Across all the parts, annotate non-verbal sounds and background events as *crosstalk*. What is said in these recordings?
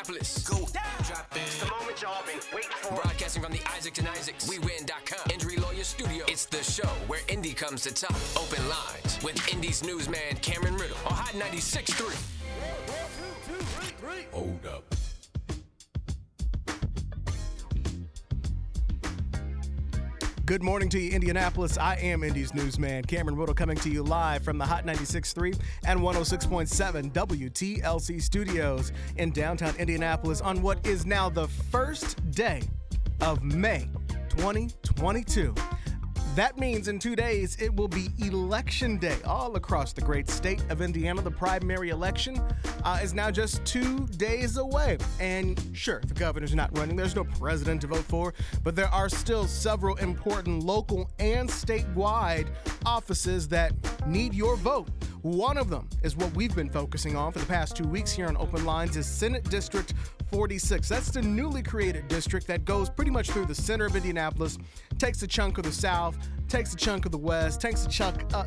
Indianapolis. Go. Down. Drop in. The moment y'all been waiting for. Broadcasting from the Isaacs and Isaacs, WeWin.com, Injury Lawyer Studio. It's the show where Indy comes to talk. Open lines with Indy's newsman Cameron Riddle on Hot 96.3. Hold up. Good morning to you, Indianapolis. I am Indy's newsman, Cameron Riddle, coming to you live from the Hot 96.3 and 106.7 WTLC studios in downtown Indianapolis on what is now the first day of May 2022. That means in two days it will be election day all across the great state of Indiana. The primary election uh, is now just two days away. And sure, the governor's not running, there's no president to vote for, but there are still several important local and statewide offices that need your vote. One of them is what we've been focusing on for the past two weeks here on Open Lines is Senate District 46. That's the newly created district that goes pretty much through the center of Indianapolis, takes a chunk of the South, takes a chunk of the West, takes a chunk uh,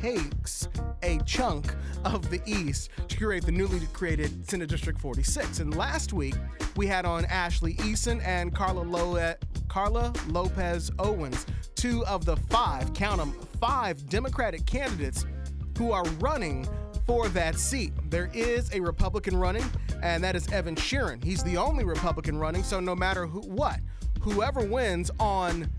takes a chunk of the East to create the newly created Senate District 46. And last week we had on Ashley Eason and Carla Lo- Karla Lopez Owens, two of the five, count them, five Democratic candidates who are running for that seat. There is a Republican running, and that is Evan Shearin. He's the only Republican running, so no matter who, what, whoever wins on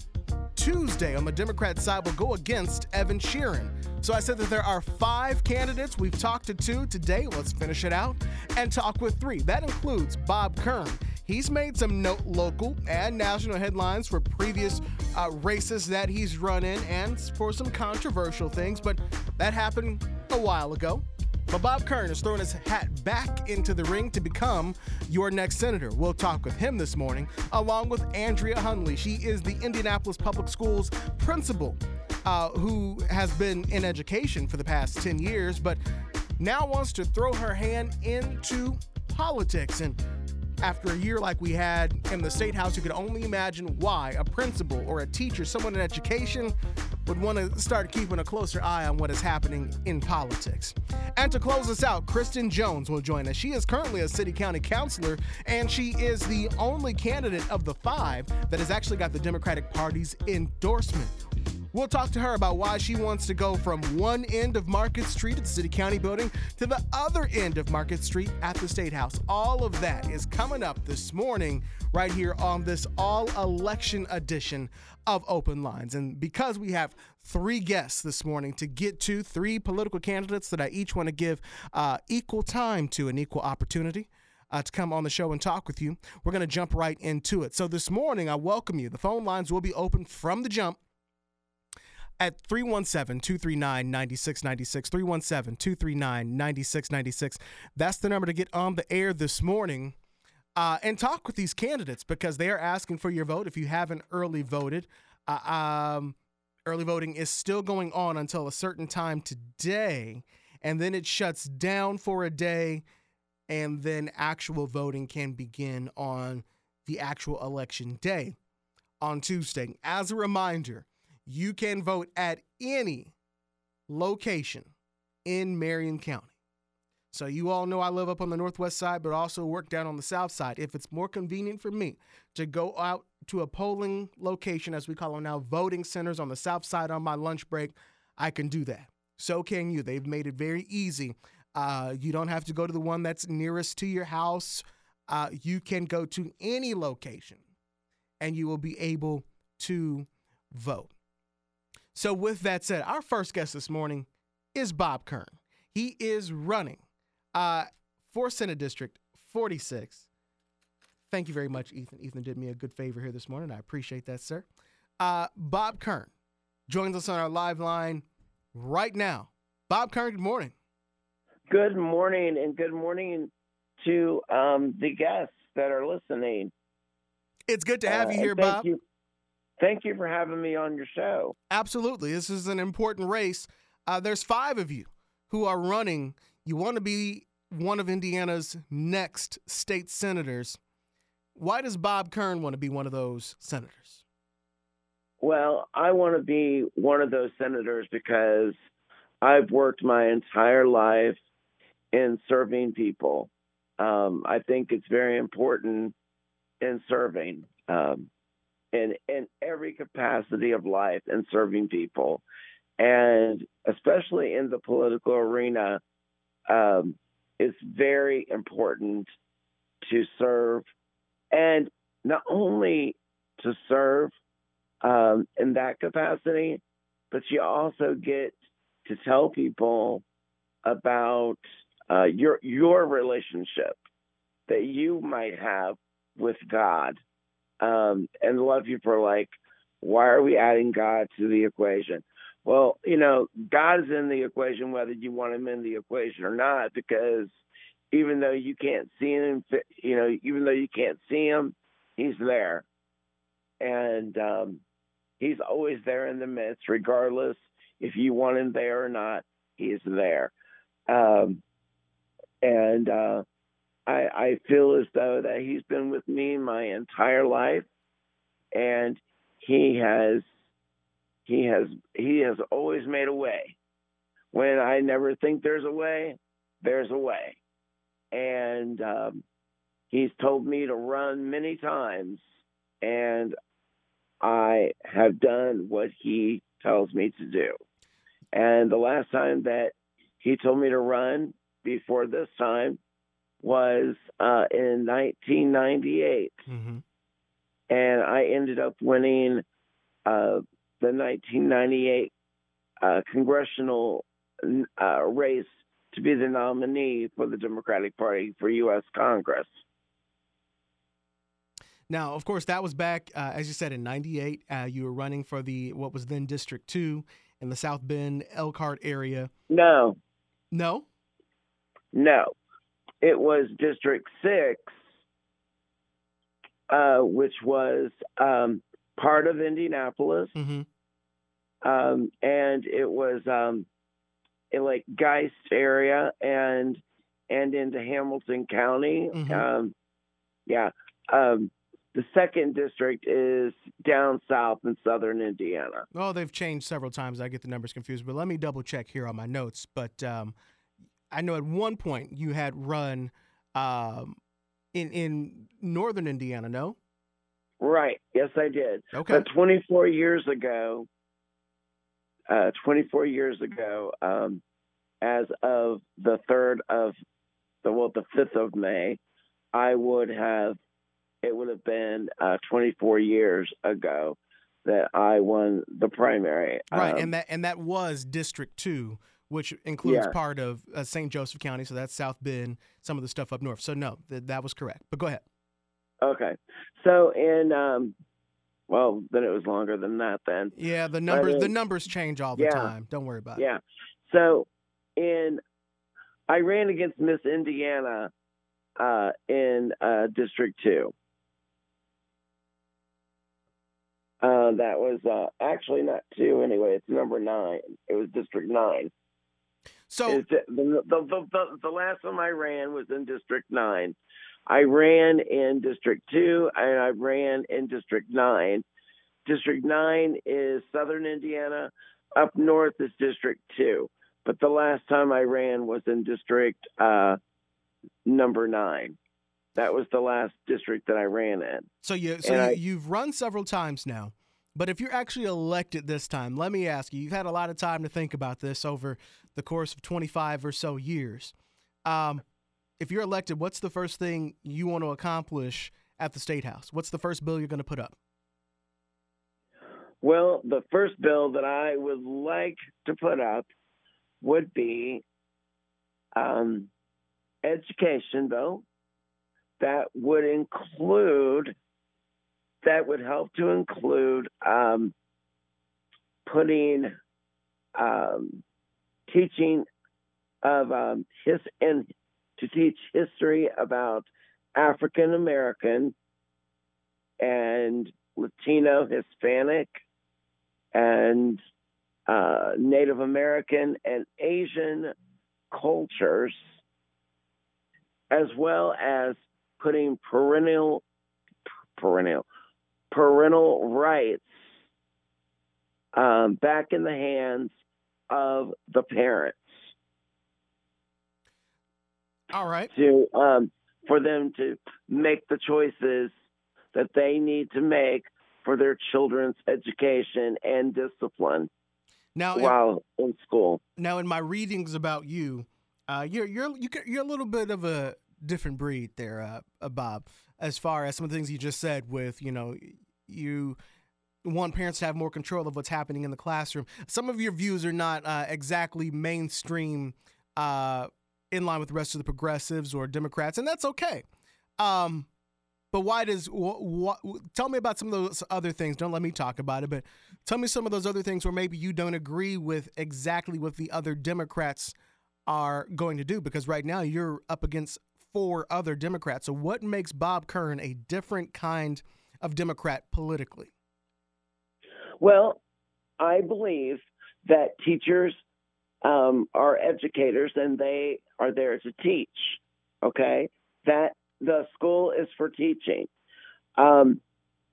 Tuesday on the Democrat side will go against Evan Shearin. So I said that there are five candidates. We've talked to two today. Let's finish it out and talk with three. That includes Bob Kern. He's made some note local and national headlines for previous uh, races that he's run in and for some controversial things, but that happened a while ago. But Bob Kern is throwing his hat back into the ring to become your next senator. We'll talk with him this morning, along with Andrea Hunley. She is the Indianapolis Public Schools principal uh, who has been in education for the past 10 years, but now wants to throw her hand into politics. And after a year like we had in the State House, you could only imagine why a principal or a teacher, someone in education, would want to start keeping a closer eye on what is happening in politics. And to close us out, Kristen Jones will join us. She is currently a city county councilor, and she is the only candidate of the five that has actually got the Democratic Party's endorsement. We'll talk to her about why she wants to go from one end of Market Street at the City County building to the other end of Market Street at the State House. All of that is coming up this morning right here on this all election edition of Open Lines. And because we have three guests this morning to get to, three political candidates that I each want to give uh, equal time to and equal opportunity. Uh, to come on the show and talk with you. We're going to jump right into it. So, this morning, I welcome you. The phone lines will be open from the jump at 317 239 9696. 317 239 9696. That's the number to get on the air this morning uh, and talk with these candidates because they are asking for your vote if you haven't early voted. Uh, um, early voting is still going on until a certain time today, and then it shuts down for a day, and then actual voting can begin on the actual election day on Tuesday. As a reminder, you can vote at any location in Marion County. So you all know I live up on the northwest side, but also work down on the south side. If it's more convenient for me to go out to a polling location, as we call them now, voting centers on the south side on my lunch break, I can do that. So can you. They've made it very easy. Uh, you don't have to go to the one that's nearest to your house. Uh, you can go to any location and you will be able to vote. So, with that said, our first guest this morning is Bob Kern. He is running uh, for Senate District 46. Thank you very much, Ethan. Ethan did me a good favor here this morning. I appreciate that, sir. Uh, Bob Kern joins us on our live line right now. Bob Kern, good morning. Good morning, and good morning to um, the guests that are listening. It's good to have Uh, you here, thank Bob. You, thank you for having me on your show. Absolutely. This is an important race. Uh, there's five of you who are running. You want to be one of Indiana's next state senators. Why does Bob Kern want to be one of those senators? Well, I want to be one of those senators because I've worked my entire life in serving people. um, I think it's very important in serving um, in in every capacity of life and serving people, and especially in the political arena, um, it's very important to serve, and not only to serve um, in that capacity, but you also get to tell people about uh, your your relationship that you might have with God. Um, and a lot of people are like, why are we adding God to the equation? Well, you know, God is in the equation whether you want him in the equation or not, because even though you can't see him, you know, even though you can't see him, he's there. And um, he's always there in the midst, regardless if you want him there or not, he's there. Um, and uh, I, I feel as though that he's been with me my entire life, and he has he has he has always made a way. When I never think there's a way, there's a way, and um, he's told me to run many times, and I have done what he tells me to do. And the last time that he told me to run before this time was uh, in 1998. Mm-hmm. And I ended up winning uh, the 1998 uh, congressional uh, race to be the nominee for the Democratic Party for U.S. Congress. Now, of course, that was back, uh, as you said, in '98. Uh, you were running for the what was then District Two in the South Bend Elkhart area. No. No. No, it was District Six, uh, which was um, part of Indianapolis, mm-hmm. um, and it was um, in like Geist area and and into Hamilton County. Mm-hmm. Um, yeah. Um, the second district is down south in southern Indiana. Oh, they've changed several times. I get the numbers confused, but let me double check here on my notes. But um, I know at one point you had run um, in in northern Indiana. No. Right. Yes, I did. Okay. But 24 years ago, uh, 24 years ago, um, as of the third of the well, the fifth of May, I would have it would have been uh, 24 years ago that I won the primary. Right, um, and that and that was District Two, which includes yeah. part of uh, St. Joseph County, so that's South Bend, some of the stuff up north. So no, th- that was correct. But go ahead. Okay, so in um, well, then it was longer than that. Then yeah, the numbers in, the numbers change all the yeah, time. Don't worry about yeah. it. Yeah, so in I ran against Miss Indiana uh, in uh, District Two. Uh, that was uh, actually not two anyway. It's number nine. It was District Nine. So the, the, the, the, the last time I ran was in District Nine. I ran in District Two and I ran in District Nine. District Nine is Southern Indiana. Up north is District Two. But the last time I ran was in District uh, Number Nine. That was the last district that I ran in. So you so you, I, you've run several times now. But if you're actually elected this time, let me ask you, you've had a lot of time to think about this over the course of 25 or so years. Um, if you're elected, what's the first thing you want to accomplish at the State House? What's the first bill you're going to put up? Well, the first bill that I would like to put up would be um, education bill that would include that would help to include um, putting um, teaching of um, his and to teach history about African American and Latino, Hispanic, and uh, Native American and Asian cultures, as well as putting perennial perennial parental rights um, back in the hands of the parents. All right. To um, for them to make the choices that they need to make for their children's education and discipline now while in, in school. Now, in my readings about you, uh, you're you're you're a little bit of a different breed there, uh, uh, Bob. As far as some of the things you just said, with you know, you want parents to have more control of what's happening in the classroom. Some of your views are not uh, exactly mainstream, uh, in line with the rest of the progressives or Democrats, and that's okay. Um, but why does what, what? Tell me about some of those other things. Don't let me talk about it, but tell me some of those other things where maybe you don't agree with exactly what the other Democrats are going to do. Because right now you're up against four other Democrats. So what makes Bob Kern a different kind of Democrat politically? Well, I believe that teachers um, are educators and they are there to teach. Okay, that the school is for teaching. Um,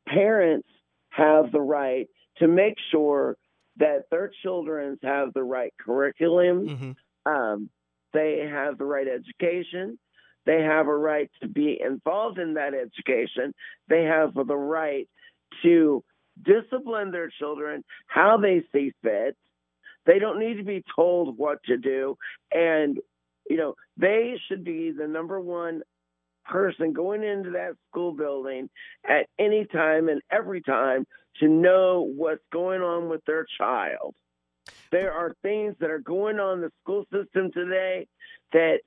parents have the right to make sure that their children have the right curriculum. Mm-hmm. Um, they have the right education. They have a right to be involved in that education. They have the right to discipline their children how they see fit. They don't need to be told what to do. And, you know, they should be the number one person going into that school building at any time and every time to know what's going on with their child. There are things that are going on in the school system today that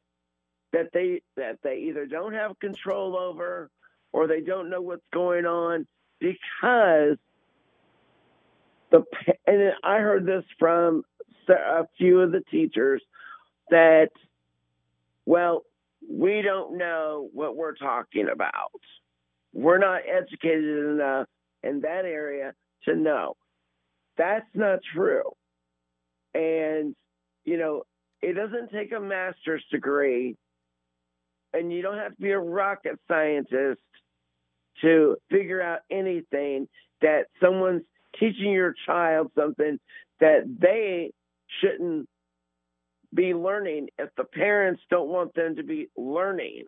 that they that they either don't have control over or they don't know what's going on because the and I heard this from a few of the teachers that well we don't know what we're talking about. We're not educated enough in that area to know. That's not true. And, you know, it doesn't take a master's degree, and you don't have to be a rocket scientist to figure out anything that someone's teaching your child something that they shouldn't be learning if the parents don't want them to be learning.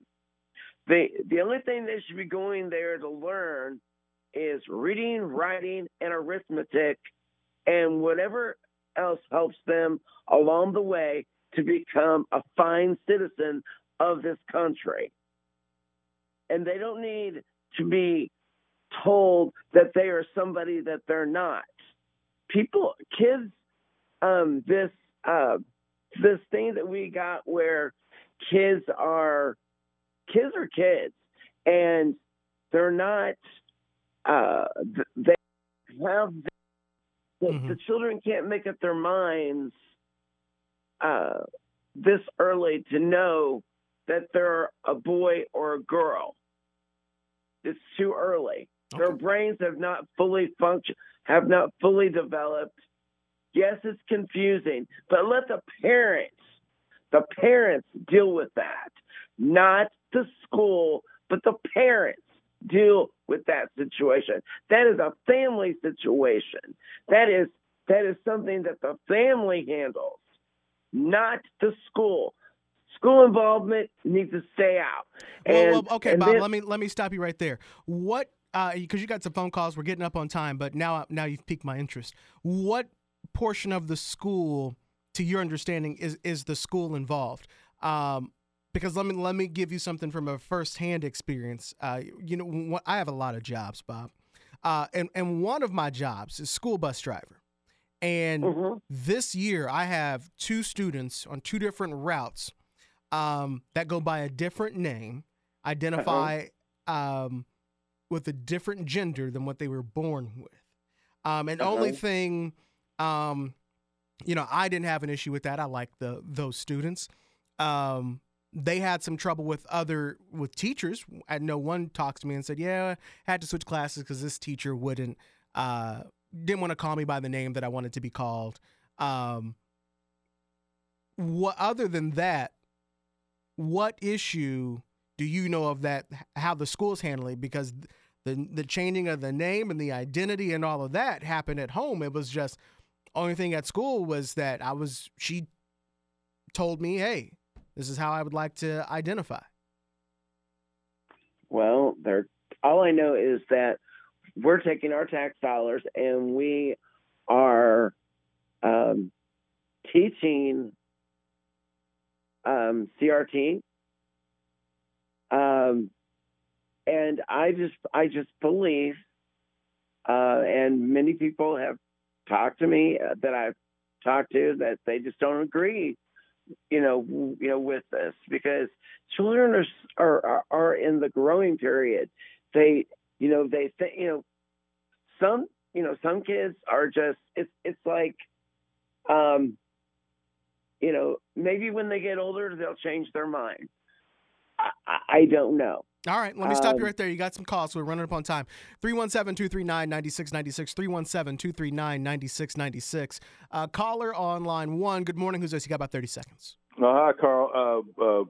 The the only thing they should be going there to learn is reading, writing, and arithmetic, and whatever else helps them along the way to become a fine citizen of this country. And they don't need to be told that they are somebody that they're not. People, kids, um, this uh, this thing that we got where kids are kids are kids and they're not uh they have the, mm-hmm. the children can't make up their minds uh this early to know that they're a boy or a girl it's too early okay. their brains have not fully function have not fully developed Yes, it's confusing, but let the parents, the parents deal with that, not the school, but the parents deal with that situation. That is a family situation. That is that is something that the family handles, not the school. School involvement needs to stay out. And, well, well, okay, Bob. Then, let me let me stop you right there. What? Because uh, you got some phone calls, we're getting up on time, but now now you've piqued my interest. What portion of the school, to your understanding, is is the school involved? Um, because let me let me give you something from a firsthand experience. Uh, you know, I have a lot of jobs, Bob, uh, and and one of my jobs is school bus driver. And mm-hmm. this year, I have two students on two different routes um, that go by a different name, identify uh-huh. um, with a different gender than what they were born with. Um, and uh-huh. only thing um, you know, I didn't have an issue with that. I like the those students. Um, they had some trouble with other with teachers. I know one talked to me and said, "Yeah, I had to switch classes because this teacher wouldn't uh, didn't want to call me by the name that I wanted to be called." Um, what other than that, what issue do you know of that? How the schools handle it? Because the the changing of the name and the identity and all of that happened at home. It was just only thing at school was that I was she told me, "Hey, this is how I would like to identify." They're all I know is that we're taking our tax dollars and we are um, teaching um, CRT. Um, and I just I just believe, uh, and many people have talked to me uh, that I've talked to that they just don't agree, you know, you know, with this because children are are are in the growing period. They, you know, they think, you know, some, you know, some kids are just it's it's like, um, you know, maybe when they get older they'll change their mind. I, I don't know. All right, let me stop you um, right there. You got some calls, so we're running up on time. 317 239 9696. 317 239 9696. Uh, caller on line one. Good morning. Who's this? You got about 30 seconds. Uh, hi, Carl. Uh, uh,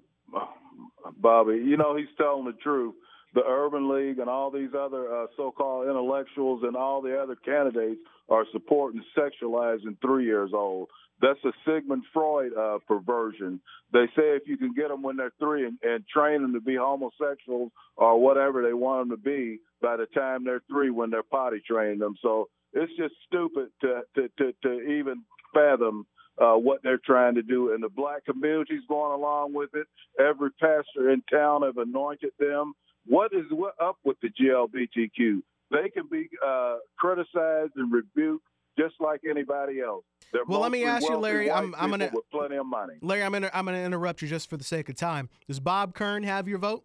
Bobby. You know, he's telling the truth. The Urban League and all these other uh, so called intellectuals and all the other candidates are supporting sexualizing three years old. That's a Sigmund Freud uh, perversion. They say if you can get them when they're three and, and train them to be homosexuals or whatever they want them to be by the time they're three when they're potty training them. So it's just stupid to to to, to even fathom uh, what they're trying to do. And the black community's going along with it. Every pastor in town have anointed them. What is what up with the GLBTQ? They can be uh, criticized and rebuked just like anybody else. They're well, let me ask you, Larry. I'm, I'm gonna with plenty of money. Larry, I'm gonna I'm gonna interrupt you just for the sake of time. Does Bob Kern have your vote?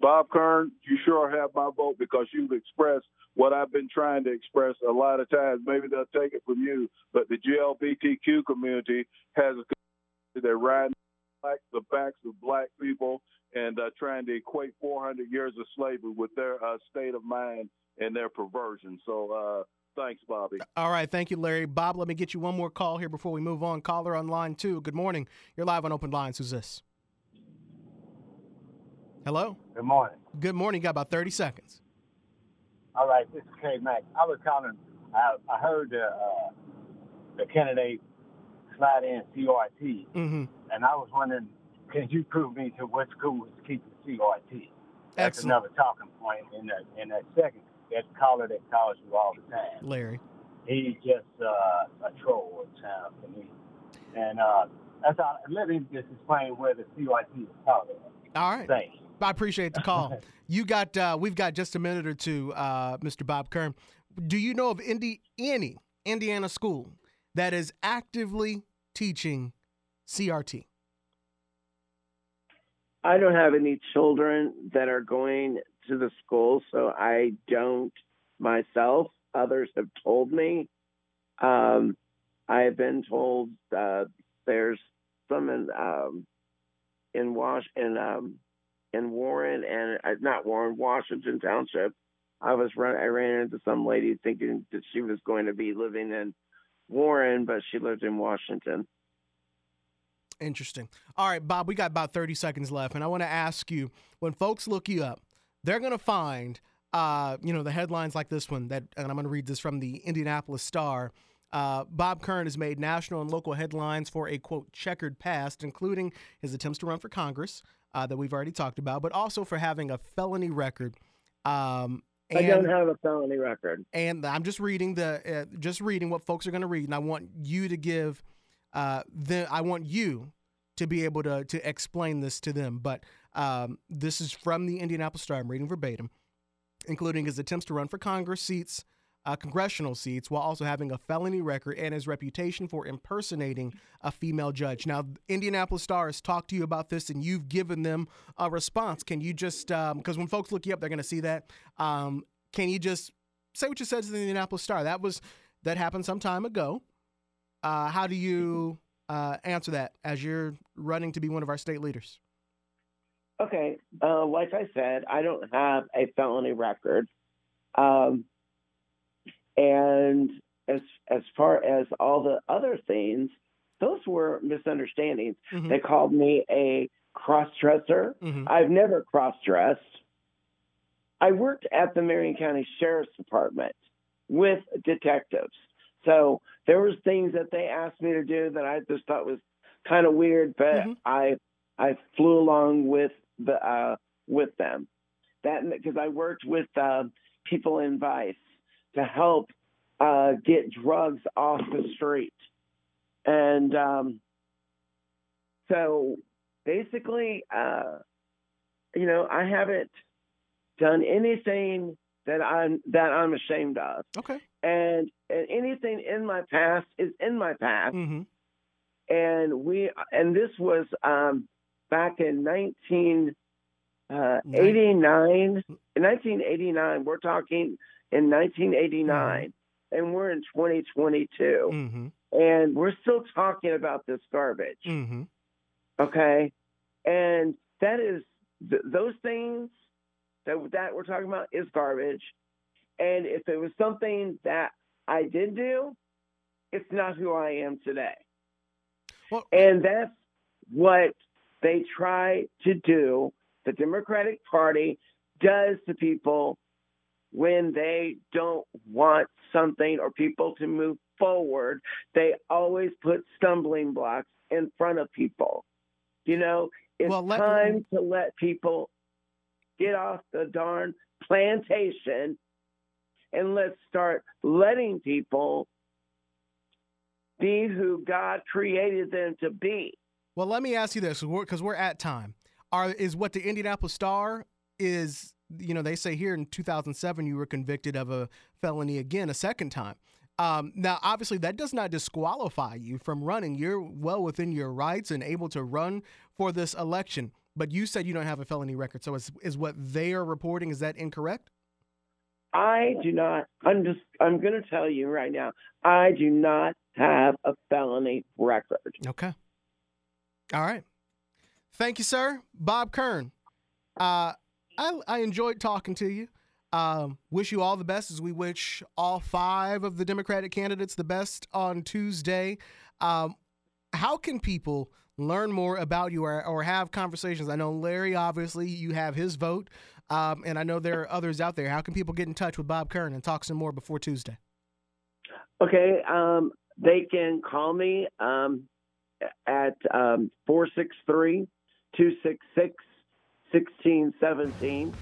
Bob Kern, you sure have my vote because you've expressed what I've been trying to express a lot of times. Maybe they'll take it from you, but the GLBTQ community has a they're riding the backs of black people and uh, trying to equate 400 years of slavery with their uh, state of mind and their perversion. So uh, Thanks, Bobby. All right. Thank you, Larry. Bob, let me get you one more call here before we move on. Caller on line two. Good morning. You're live on Open Lines. Who's this? Hello? Good morning. Good morning. You got about 30 seconds. All right. This is K Mac. I was calling. I, I heard the, uh, the candidate slide in CRT, mm-hmm. and I was wondering, can you prove me to what school is keeping CRT? That's Excellent. another talking point in that in that second that caller that calls you all the time. Larry. He's just uh, a troll at times for me. And uh, that's all. Let me just explain where the CYT is talking. All right. Thanks. I appreciate the call. *laughs* you got. Uh, we've got just a minute or two, uh, Mr. Bob Kern. Do you know of Indi- any Indiana school that is actively teaching CRT? I don't have any children that are going to the school, so I don't myself. Others have told me. Um, I have been told uh, there's some in um, in Wash in um, in Warren and uh, not Warren, Washington Township. I was run. I ran into some lady thinking that she was going to be living in Warren, but she lived in Washington. Interesting. All right, Bob, we got about 30 seconds left, and I want to ask you when folks look you up, they're going to find, uh, you know, the headlines like this one that, and I'm going to read this from the Indianapolis Star. Uh, Bob Kern has made national and local headlines for a quote checkered past, including his attempts to run for Congress uh, that we've already talked about, but also for having a felony record. Um, and, I don't have a felony record. And I'm just reading the uh, just reading what folks are going to read, and I want you to give uh, then I want you to be able to to explain this to them. But um, this is from the Indianapolis Star. I'm reading verbatim, including his attempts to run for Congress seats, uh, congressional seats, while also having a felony record and his reputation for impersonating a female judge. Now, Indianapolis Star has talked to you about this, and you've given them a response. Can you just because um, when folks look you up, they're going to see that. Um, can you just say what you said to the Indianapolis Star? That was that happened some time ago. Uh, how do you uh, answer that as you're running to be one of our state leaders? Okay, uh, like I said, I don't have a felony record, um, and as as far as all the other things, those were misunderstandings. Mm-hmm. They called me a cross dresser. Mm-hmm. I've never cross dressed. I worked at the Marion County Sheriff's Department with detectives. So there was things that they asked me to do that I just thought was kind of weird, but mm-hmm. I I flew along with the uh, with them. that because I worked with uh, people in Vice to help uh, get drugs off the street, and um, so basically, uh, you know, I haven't done anything that I'm that I'm ashamed of. Okay. And and anything in my past is in my past. Mm-hmm. And we and this was um, back in 1989. Uh, in 1989, we're talking in 1989, mm-hmm. and we're in 2022, mm-hmm. and we're still talking about this garbage. Mm-hmm. Okay, and that is th- those things that that we're talking about is garbage. And if it was something that I did do, it's not who I am today. Well, and that's what they try to do. The Democratic Party does to people when they don't want something or people to move forward. They always put stumbling blocks in front of people. You know, it's well, let, time to let people get off the darn plantation and let's start letting people be who God created them to be. Well, let me ask you this because we're, we're, at time. Are is what the Indianapolis Star is? You know, they say here in 2007 you were convicted of a felony again a second time. Um, now, obviously, that does not disqualify you from running. You're well within your rights and able to run for this election. But you said you don't have a felony record. So is, is what they are reporting, is that incorrect? I do not. I'm just. I'm going to tell you right now. I do not have a felony record. Okay. All right. Thank you, sir. Bob Kern. Uh, I I enjoyed talking to you. Um, wish you all the best as we wish all five of the Democratic candidates the best on Tuesday. Um, how can people learn more about you or, or have conversations? I know Larry, obviously, you have his vote, um, and I know there are others out there. How can people get in touch with Bob Kern and talk some more before Tuesday? Okay, um, they can call me um, at um, 463 266 1617,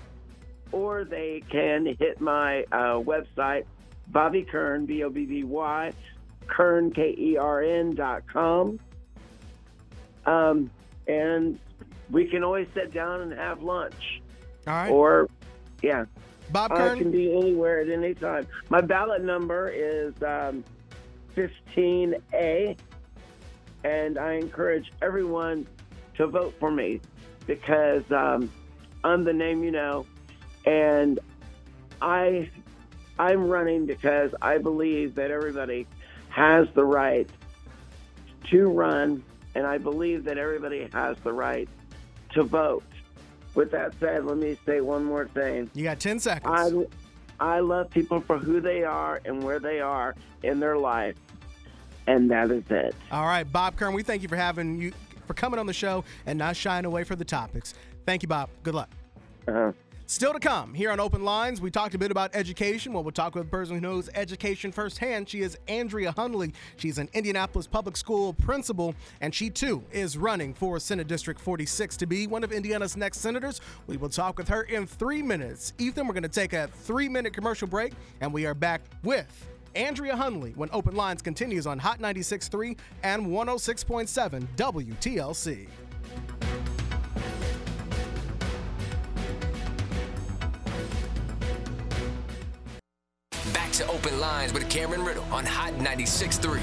or they can hit my uh, website, Bobby Kern, B O B B Y, Kern, K E R N dot com um, and we can always sit down and have lunch. All right. Or, yeah. Bob Kern? I can be anywhere at any time. My ballot number is um, 15A, and I encourage everyone to vote for me because um, I'm the name you know, and I I'm running because I believe that everybody has the right to run and I believe that everybody has the right to vote. With that said, let me say one more thing. You got 10 seconds. I, I love people for who they are and where they are in their life. And that is it. All right, Bob Kern, we thank you for having you for coming on the show and not shying away for the topics. Thank you, Bob. Good luck. Uh-huh. Still to come here on Open Lines, we talked a bit about education. Well, we'll talk with a person who knows education firsthand. She is Andrea Hunley. She's an Indianapolis public school principal, and she too is running for Senate District 46 to be one of Indiana's next senators. We will talk with her in three minutes. Ethan, we're going to take a three minute commercial break, and we are back with Andrea Hunley when Open Lines continues on Hot 96.3 and 106.7 WTLC. Back to Open Lines with Cameron Riddle on Hot 96.3.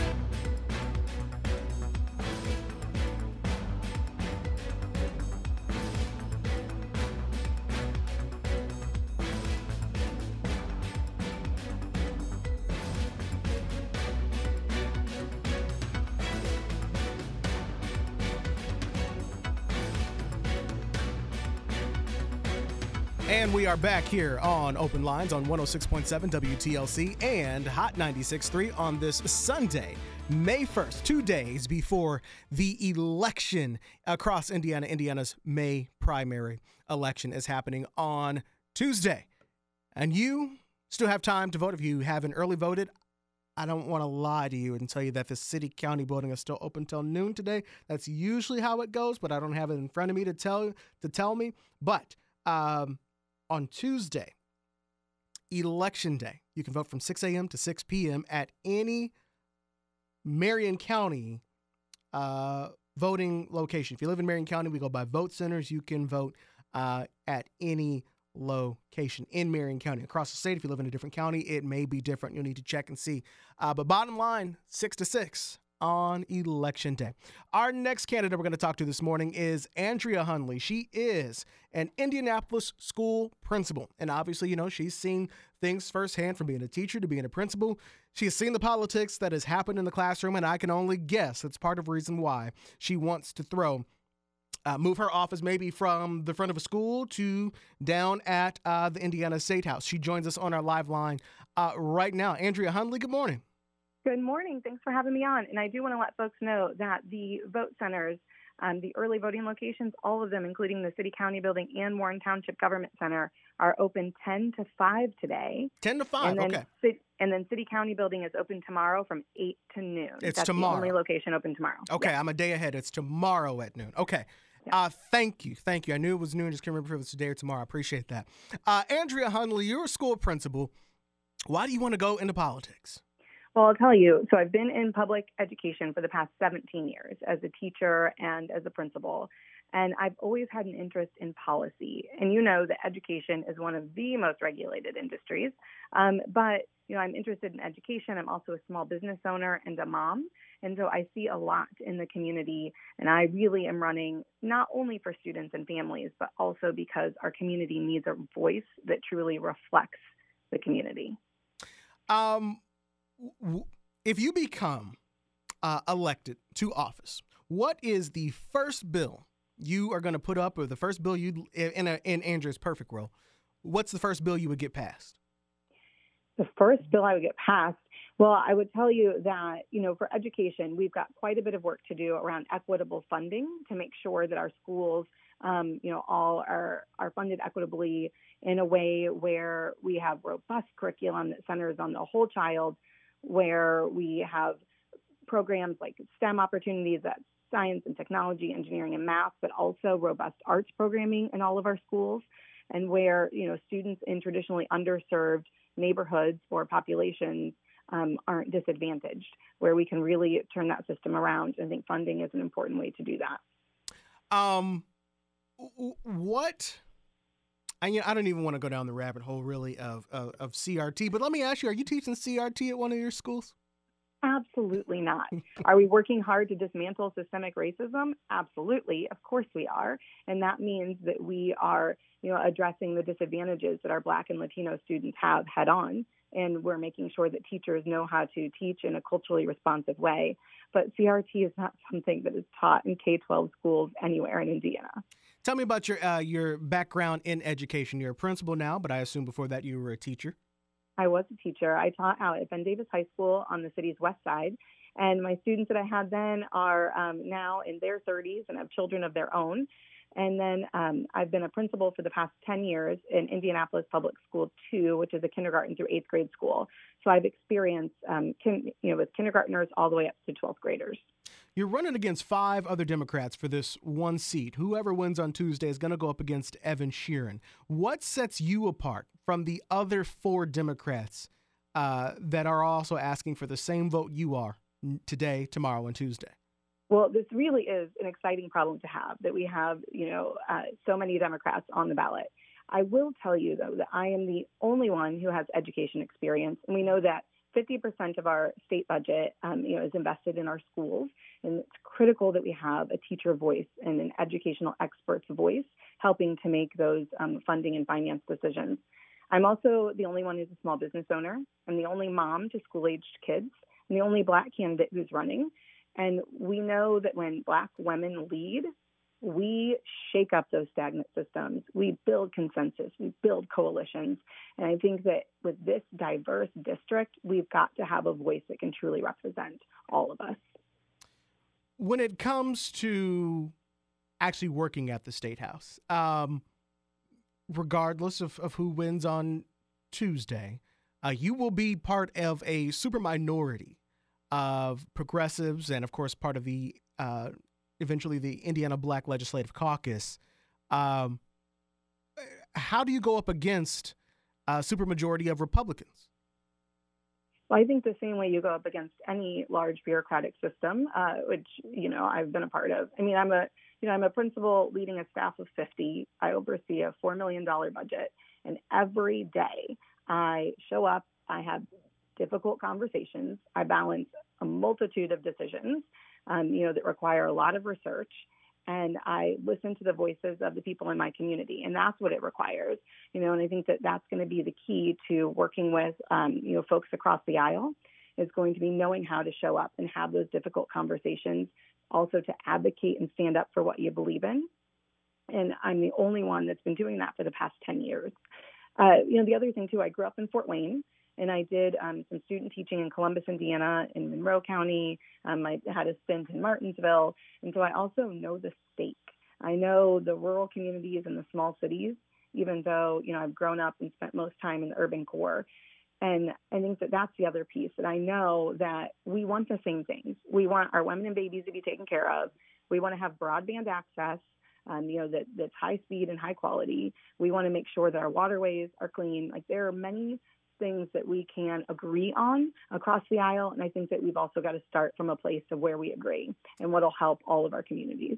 And we are back here on Open Lines on 106.7 WTLC and Hot 96.3 on this Sunday, May 1st, two days before the election across Indiana. Indiana's May primary election is happening on Tuesday. And you still have time to vote if you haven't early voted. I don't want to lie to you and tell you that the city county voting is still open till noon today. That's usually how it goes, but I don't have it in front of me to tell to tell me. But um, on Tuesday, Election Day. You can vote from 6 a.m. to 6 p.m. at any Marion County uh, voting location. If you live in Marion County, we go by vote centers. You can vote uh, at any location in Marion County. Across the state, if you live in a different county, it may be different. You'll need to check and see. Uh, but bottom line, six to six on election day. Our next candidate we're going to talk to this morning is Andrea Hunley. She is an Indianapolis school principal. And obviously, you know, she's seen things firsthand from being a teacher to being a principal. She has seen the politics that has happened in the classroom, and I can only guess that's part of the reason why she wants to throw uh, move her office maybe from the front of a school to down at uh, the Indiana State House. She joins us on our live line uh, right now. Andrea Hunley, good morning. Good morning. Thanks for having me on. And I do want to let folks know that the vote centers, um, the early voting locations, all of them, including the City County Building and Warren Township Government Center, are open 10 to 5 today. 10 to 5, and okay. and then City County Building is open tomorrow from 8 to noon. It's That's tomorrow. the only location open tomorrow. Okay, I'm a day ahead. It's tomorrow at noon. Okay. Uh, thank you. Thank you. I knew it was noon. Just can't remember if it was today or tomorrow. I appreciate that. Uh, Andrea Hunley, you're a school principal. Why do you want to go into politics? Well, I'll tell you. So I've been in public education for the past 17 years as a teacher and as a principal. And I've always had an interest in policy. And you know that education is one of the most regulated industries. Um, but, you know, I'm interested in education. I'm also a small business owner and a mom. And so I see a lot in the community. And I really am running not only for students and families, but also because our community needs a voice that truly reflects the community. Um, if you become uh, elected to office, what is the first bill you are going to put up, or the first bill you in a, in Andrea's perfect world? What's the first bill you would get passed? The first bill I would get passed. Well, I would tell you that you know for education, we've got quite a bit of work to do around equitable funding to make sure that our schools, um, you know, all are are funded equitably in a way where we have robust curriculum that centers on the whole child where we have programs like STEM opportunities at science and technology, engineering and math, but also robust arts programming in all of our schools, and where you know students in traditionally underserved neighborhoods or populations um, aren't disadvantaged, where we can really turn that system around. I think funding is an important way to do that. Um, what? I, I don't even want to go down the rabbit hole really of, of, of CRT, but let me ask you: Are you teaching CRT at one of your schools? Absolutely not. *laughs* are we working hard to dismantle systemic racism? Absolutely. Of course we are. And that means that we are, you know, addressing the disadvantages that our black and Latino students have head on. And we're making sure that teachers know how to teach in a culturally responsive way. But CRT is not something that is taught in K 12 schools anywhere in Indiana. Tell me about your uh, your background in education. You're a principal now, but I assume before that you were a teacher. I was a teacher. I taught out at Ben Davis High School on the city's west side. And my students that I had then are um, now in their 30s and have children of their own. And then um, I've been a principal for the past 10 years in Indianapolis Public School 2, which is a kindergarten through eighth grade school. So I've experienced, um, kin- you know, with kindergartners all the way up to 12th graders. You're running against five other Democrats for this one seat. Whoever wins on Tuesday is going to go up against Evan Shearin. What sets you apart from the other four Democrats uh, that are also asking for the same vote you are today, tomorrow, and Tuesday? Well, this really is an exciting problem to have that we have, you know, uh, so many Democrats on the ballot. I will tell you, though, that I am the only one who has education experience. And we know that 50% of our state budget, um, you know, is invested in our schools. And it's critical that we have a teacher voice and an educational expert's voice helping to make those um, funding and finance decisions. I'm also the only one who's a small business owner. I'm the only mom to school aged kids. I'm the only black candidate who's running. And we know that when Black women lead, we shake up those stagnant systems. We build consensus, we build coalitions. And I think that with this diverse district, we've got to have a voice that can truly represent all of us. When it comes to actually working at the State House, um, regardless of, of who wins on Tuesday, uh, you will be part of a super minority of progressives and, of course, part of the uh, eventually the Indiana Black Legislative Caucus. Um, how do you go up against a supermajority of Republicans? Well, I think the same way you go up against any large bureaucratic system, uh, which you know I've been a part of. I mean, I'm a you know I'm a principal leading a staff of 50. I oversee a four million dollar budget, and every day I show up. I have difficult conversations. I balance a multitude of decisions, um, you know, that require a lot of research and I listen to the voices of the people in my community, and that's what it requires, you know. And I think that that's going to be the key to working with, um, you know, folks across the aisle, is going to be knowing how to show up and have those difficult conversations, also to advocate and stand up for what you believe in. And I'm the only one that's been doing that for the past 10 years. Uh, you know, the other thing too, I grew up in Fort Wayne, and I did um, some student teaching in Columbus, Indiana, in Monroe County. Um, I had a stint in Martinsville, and so I also know the state. I know the rural communities and the small cities, even though you know I've grown up and spent most time in the urban core. And I think that that's the other piece that I know that we want the same things. We want our women and babies to be taken care of. We want to have broadband access. Um, you know that that's high speed and high quality. We want to make sure that our waterways are clean. Like there are many things that we can agree on across the aisle. And I think that we've also got to start from a place of where we agree and what'll help all of our communities.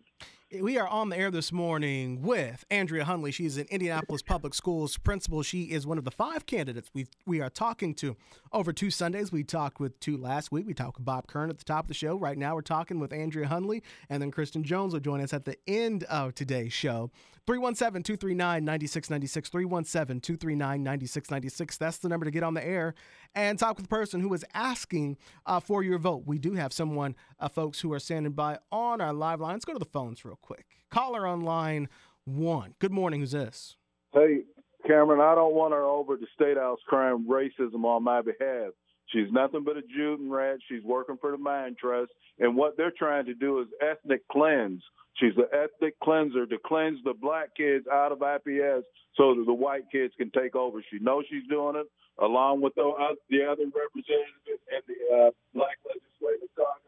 We are on the air this morning with Andrea Hunley. She's an Indianapolis Public Schools principal. She is one of the five candidates we we are talking to over two Sundays. We talked with two last week. We talked with Bob Kern at the top of the show. Right now, we're talking with Andrea Hunley, and then Kristen Jones will join us at the end of today's show. 317 239 9696. 317 239 9696. That's the number to get on the air and talk with the person who is asking uh, for your vote. We do have someone, uh, folks, who are standing by on our live line. Let's go to the phones real quick. Caller on line one. Good morning. Who's this? Hey, Cameron, I don't want her over the State House crying racism on my behalf. She's nothing but a Juden rat. She's working for the Mind Trust. And what they're trying to do is ethnic cleanse. She's an ethnic cleanser to cleanse the black kids out of IPS so that the white kids can take over. She knows she's doing it along with the, uh, the other representatives and the uh, black legislative caucus.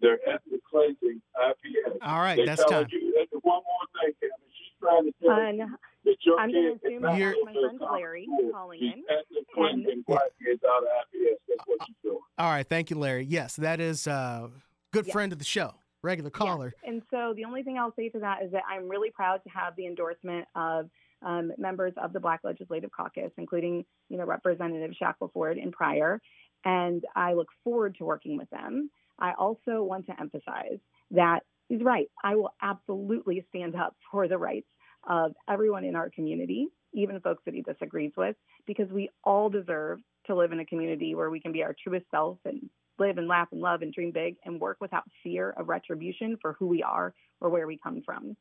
They're ethnic cleansing IPS. All right, they that's time. You, and one more thing, Kevin. She's trying to tell you that your I'm kids gonna assume cannot that my to a friend Larry calling in. ethnic cleansing black out of IPS. That's what she's doing. All right. Thank you, Larry. Yes, that is a good Yeah. friend of the show, regular caller. And so the only thing I'll say to that is that I'm really proud to have the endorsement of um, members of the Black Legislative Caucus, including you know Representative Shackleford and Pryor, and I look forward to working with them. I also want to emphasize that he's right. I will absolutely stand up for the rights of everyone in our community, even folks that he disagrees with, because we all deserve to live in a community where we can be our truest self and live and laugh and love and dream big and work without fear of retribution for who we are or where we come from.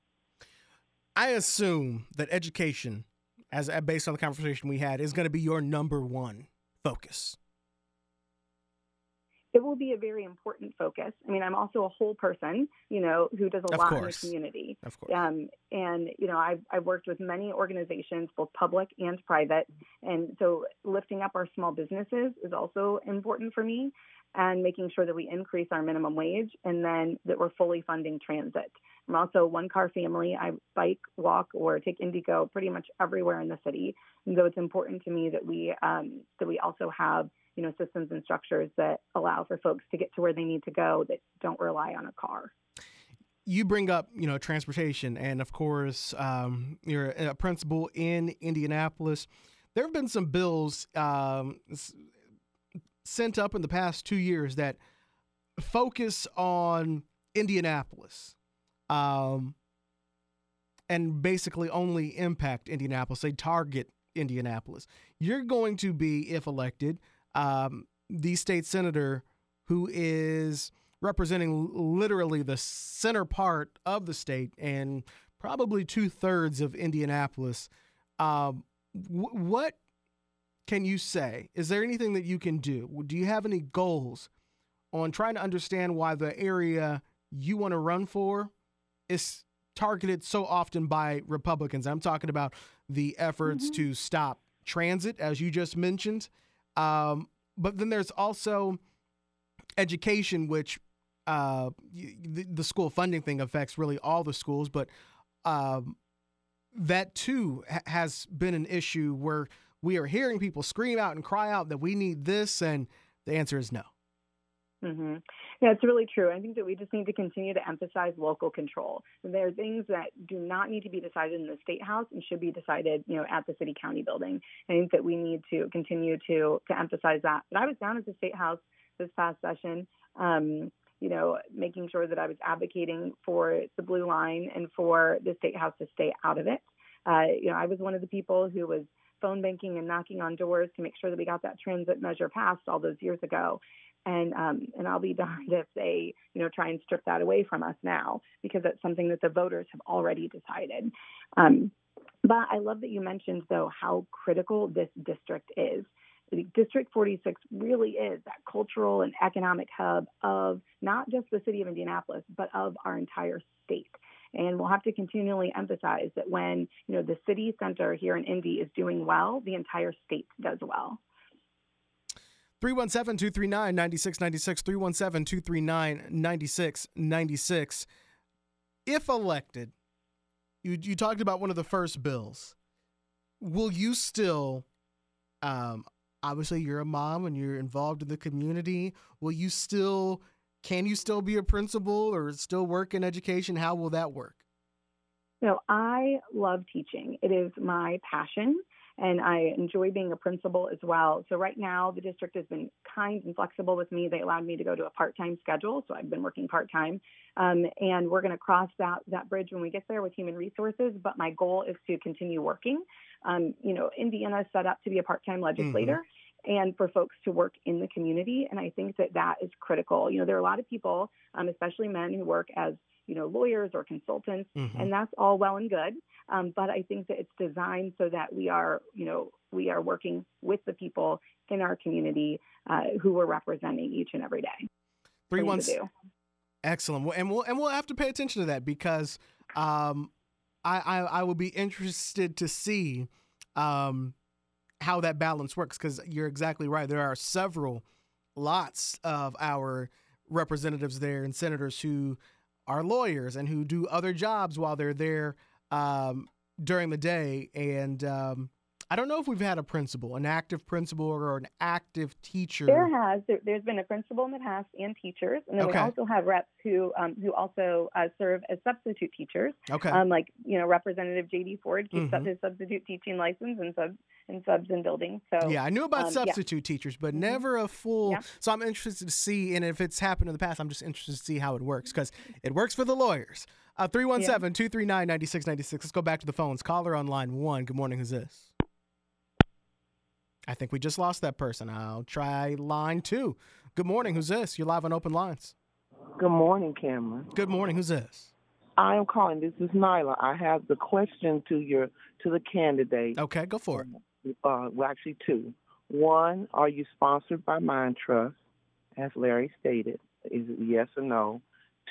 I assume that education, as based on the conversation we had, is going to be your number one focus. It will be a very important focus. I mean, I'm also a whole person, you know, who does a Of lot course. in the community. Of course. Um, and you know, I've I've worked with many organizations, both public and private, and so lifting up our small businesses is also important for me, and making sure that we increase our minimum wage, and then that we're fully funding transit. I'm also a one car family. I bike, walk, or take IndyGo pretty much everywhere in the city, and so it's important to me that we um, that we also have you know systems and structures that allow for folks to get to where they need to go that don't rely on a car. you bring up, you know, transportation, and of course, um, you're a principal in Indianapolis. There have been some bills um, sent up in the past two years that focus on Indianapolis, um, and basically only impact Indianapolis. They target Indianapolis. You're going to be, if elected, um, the state senator who is representing literally the center part of the state and probably two thirds of Indianapolis. Um, wh- what can you say? Is there anything that you can do? Do you have any goals on trying to understand why the area you want to run for is targeted so often by Republicans? I'm talking about the efforts to stop transit, as you just mentioned. Um, but then there's also education, which uh, the, the school funding thing affects really all the schools. But um, that too ha- has been an issue where we are hearing people scream out and cry out that we need this, and the answer is no. Mm-hmm. Yeah, it's really true. I think that we just need to continue to emphasize local control. There are things that do not need to be decided in the state house and should be decided, you know, at the city county building. I think that we need to continue to to emphasize that. But I was down at the state house this past session. Um, you know, making sure that I was advocating for the blue line and for the state house to stay out of it. Uh, you know, I was one of the people who was phone banking and knocking on doors to make sure that we got that transit measure passed all those years ago and um, and I'll be darned *laughs* if they you know try and strip that away from us now because that's something that the voters have already decided. Um, but I love that you mentioned though how critical this district is. District 46 really is that cultural and economic hub of not just the city of Indianapolis, but of our entire state. And we'll have to continually emphasize that when you know the city center here in Indy is doing well, the entire state does well. 317 239 9696. 317 239 9696. If elected, you, you talked about one of the first bills. Will you still, um, obviously, you're a mom and you're involved in the community. Will you still, can you still be a principal or still work in education? How will that work? Know, I love teaching, it is my passion and I enjoy being a principal as well. So right now, the district has been kind and flexible with me. They allowed me to go to a part-time schedule, so I've been working part-time, um, and we're going to cross that that bridge when we get there with human resources. But my goal is to continue working. Um, you know, Indiana is set up to be a part-time legislator. Mm-hmm and for folks to work in the community. And I think that that is critical. You know, there are a lot of people, um, especially men, who work as you know lawyers or consultants, mm-hmm. and that's all well and good. Um, but I think that it's designed so that we are, you know, we are working with the people in our community uh, who we're representing each and every day. Three one. Excellent. And we'll and we'll have to pay attention to that because um, I, I I will be interested to see um, how that balance works because you're exactly right. There are several lots of our representatives there and senators who are lawyers and who do other jobs while they're there um, during the day. And um, I don't know if we've had a principal, an active principal or an active teacher. There has. There, has been a principal in the past and teachers, and then okay. we also have reps who um, who also uh, serve as substitute teachers. Okay. Um, like you know, Representative J.D. Ford keeps mm-hmm. up his substitute teaching license and subs and subs in buildings. So yeah, I knew about um, substitute yeah. teachers, but mm-hmm. never a full. Yeah. So I'm interested to see, and if it's happened in the past, I'm just interested to see how it works because it works for the lawyers. Uh, 317 239 9696. Let's go back to the phones. Caller on line one. Good morning. Who's this? I think we just lost that person. I'll try line two. Good morning. Who's this? You're live on open lines. Good morning, Cameron. Good morning. Who's this? I am calling. This is Nyla. I have the question to your to the candidate. Okay, go for it. Uh, well, actually, two. One, are you sponsored by Mind Trust, as Larry stated? Is it yes or no?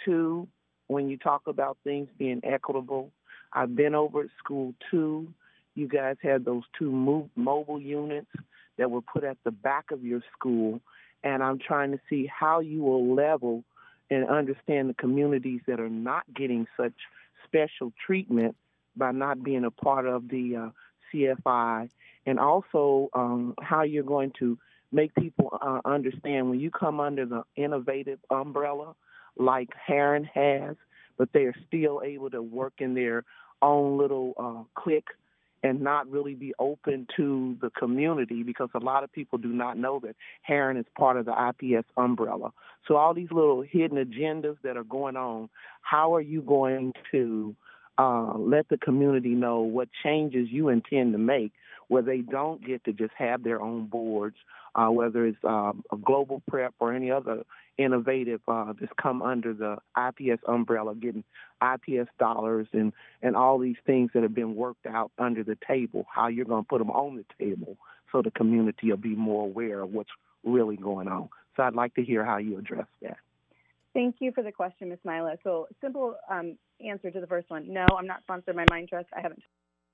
Two, when you talk about things being equitable, I've been over at school too. You guys had those two move, mobile units that were put at the back of your school, and I'm trying to see how you will level and understand the communities that are not getting such special treatment by not being a part of the uh, CFI, and also um, how you're going to make people uh, understand when you come under the innovative umbrella like Herron has, but they are still able to work in their own little uh, clique and not really be open to the community because a lot of people do not know that Herron is part of the IPS umbrella. So all these little hidden agendas that are going on, how are you going to uh, let the community know what changes you intend to make where they don't get to just have their own boards, uh, whether it's um, a global prep or any other innovative uh, that's come under the IPS umbrella, getting IPS dollars and, and all these things that have been worked out under the table, how you're going to put them on the table so the community will be more aware of what's really going on. So I'd like to hear how you address that. Thank you for the question, Ms. Nyla. So simple um, answer to the first one. No, I'm not sponsored by Mind Trust. I haven't